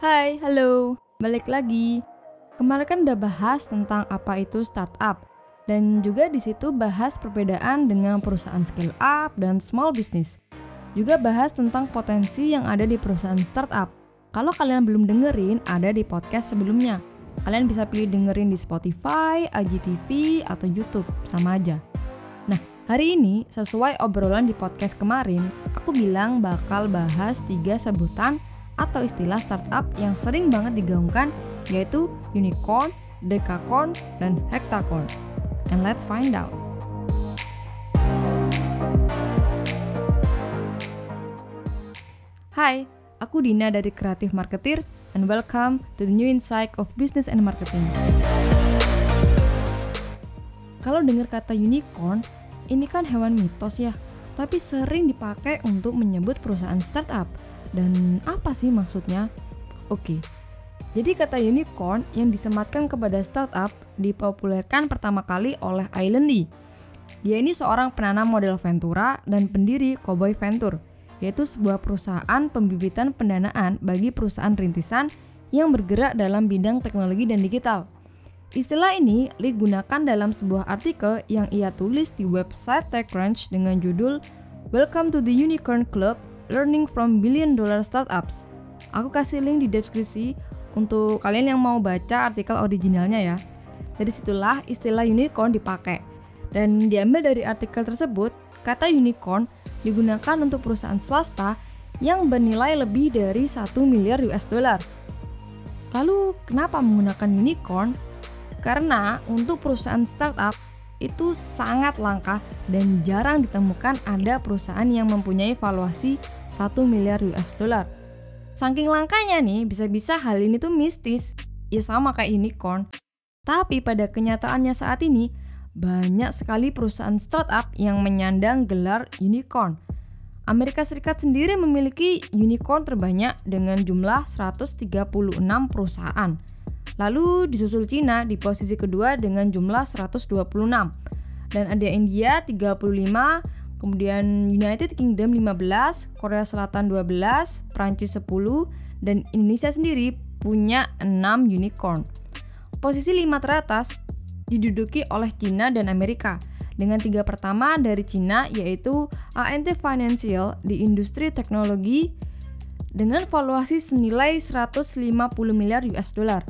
Hai, halo. Balik lagi. Kemarin kan udah bahas tentang apa itu startup dan juga di situ bahas perbedaan dengan perusahaan scale up dan small business. Juga bahas tentang potensi yang ada di perusahaan startup. Kalau kalian belum dengerin, ada di podcast sebelumnya. Kalian bisa pilih dengerin di Spotify, IGTV, atau YouTube, sama aja. Nah, hari ini sesuai obrolan di podcast kemarin, aku bilang bakal bahas tiga sebutan atau istilah startup yang sering banget digaungkan yaitu unicorn, decacorn, dan hectacorn. And let's find out. Hai, aku Dina dari Kreatif Marketer and welcome to the new insight of business and marketing. Kalau dengar kata unicorn, ini kan hewan mitos ya, tapi sering dipakai untuk menyebut perusahaan startup – dan apa sih maksudnya? Oke, jadi kata unicorn yang disematkan kepada startup dipopulerkan pertama kali oleh Island. Dia ini seorang penanam model Ventura dan pendiri Cowboy Venture, yaitu sebuah perusahaan pembibitan pendanaan bagi perusahaan rintisan yang bergerak dalam bidang teknologi dan digital. Istilah ini Lee gunakan dalam sebuah artikel yang ia tulis di website TechCrunch dengan judul Welcome to the Unicorn Club Learning from Billion Dollar Startups. Aku kasih link di deskripsi untuk kalian yang mau baca artikel originalnya ya. Dari situlah istilah unicorn dipakai. Dan diambil dari artikel tersebut, kata unicorn digunakan untuk perusahaan swasta yang bernilai lebih dari 1 miliar US dollar. Lalu, kenapa menggunakan unicorn? Karena untuk perusahaan startup itu sangat langka dan jarang ditemukan ada perusahaan yang mempunyai valuasi 1 miliar US dollar. Saking langkanya nih, bisa-bisa hal ini tuh mistis. Ya sama kayak unicorn. Tapi pada kenyataannya saat ini, banyak sekali perusahaan startup yang menyandang gelar unicorn. Amerika Serikat sendiri memiliki unicorn terbanyak dengan jumlah 136 perusahaan. Lalu disusul Cina di posisi kedua dengan jumlah 126. Dan ada India 35, kemudian United Kingdom 15, Korea Selatan 12, Prancis 10, dan Indonesia sendiri punya 6 unicorn. Posisi 5 teratas diduduki oleh Cina dan Amerika dengan tiga pertama dari Cina yaitu ANT Financial di industri teknologi dengan valuasi senilai 150 miliar US dollar.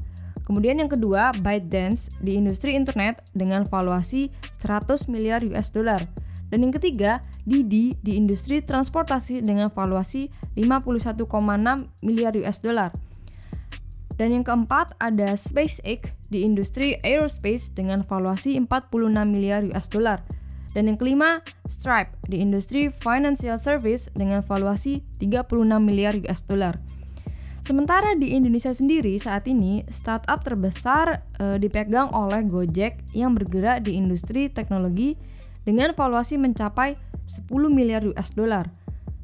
Kemudian yang kedua, ByteDance di industri internet dengan valuasi 100 miliar US dollar. Dan yang ketiga, Didi di industri transportasi dengan valuasi 51,6 miliar US dollar. Dan yang keempat ada SpaceX di industri aerospace dengan valuasi 46 miliar US dollar. Dan yang kelima, Stripe di industri financial service dengan valuasi 36 miliar US dollar. Sementara di Indonesia sendiri saat ini startup terbesar e, dipegang oleh Gojek yang bergerak di industri teknologi dengan valuasi mencapai 10 miliar US dollar.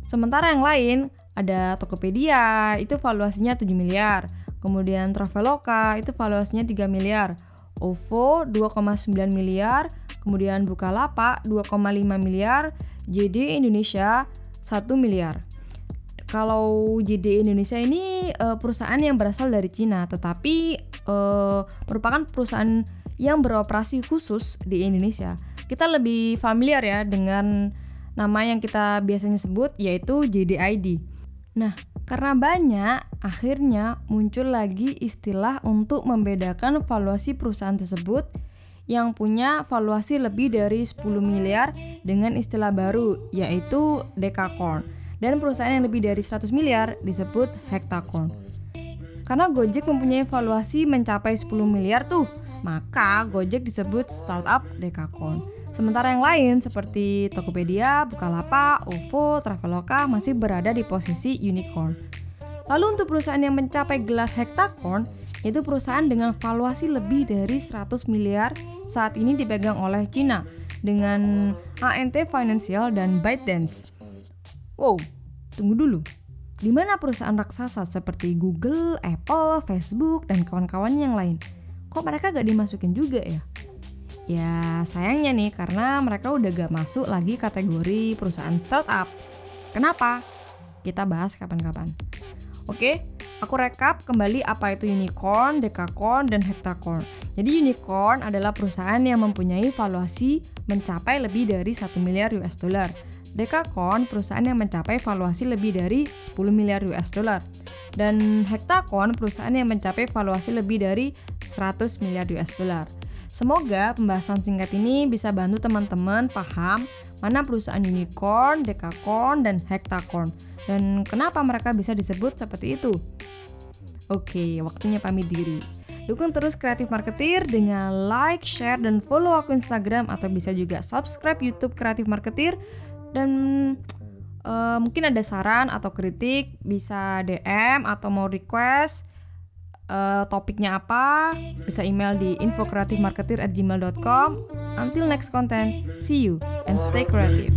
Sementara yang lain ada Tokopedia itu valuasinya 7 miliar, kemudian Traveloka itu valuasinya 3 miliar, OVO 2,9 miliar, kemudian Bukalapak 2,5 miliar, JD Indonesia 1 miliar. Kalau JD Indonesia ini uh, perusahaan yang berasal dari Cina, tetapi uh, merupakan perusahaan yang beroperasi khusus di Indonesia. Kita lebih familiar ya dengan nama yang kita biasanya sebut yaitu JDID. Nah, karena banyak, akhirnya muncul lagi istilah untuk membedakan valuasi perusahaan tersebut yang punya valuasi lebih dari 10 miliar dengan istilah baru yaitu Decacorn dan perusahaan yang lebih dari 100 miliar disebut hectacorn. Karena Gojek mempunyai valuasi mencapai 10 miliar tuh, maka Gojek disebut startup decacorn. Sementara yang lain seperti Tokopedia, Bukalapak, OVO, Traveloka masih berada di posisi unicorn. Lalu untuk perusahaan yang mencapai gelar hectacorn, yaitu perusahaan dengan valuasi lebih dari 100 miliar saat ini dipegang oleh Cina dengan ANT Financial dan ByteDance. Wow, tunggu dulu. Di mana perusahaan raksasa seperti Google, Apple, Facebook, dan kawan-kawannya yang lain? Kok mereka gak dimasukin juga ya? Ya sayangnya nih karena mereka udah gak masuk lagi kategori perusahaan startup. Kenapa? Kita bahas kapan-kapan. Oke, Aku rekap kembali apa itu unicorn, dekakorn, dan heptakorn. Jadi unicorn adalah perusahaan yang mempunyai valuasi mencapai lebih dari 1 miliar US dollar. Dekakorn perusahaan yang mencapai valuasi lebih dari 10 miliar US dollar. Dan hektakorn perusahaan yang mencapai valuasi lebih dari 100 miliar US dollar. Semoga pembahasan singkat ini bisa bantu teman-teman paham mana perusahaan unicorn, dekakorn, dan hektakorn dan kenapa mereka bisa disebut seperti itu. Oke, waktunya pamit diri. Dukung terus Kreatif Marketer dengan like, share, dan follow aku Instagram atau bisa juga subscribe YouTube Kreatif Marketer dan uh, mungkin ada saran atau kritik bisa DM atau mau request uh, topiknya apa bisa email di infokreatifmarketer@gmail.com. Until next content, see you and stay creative.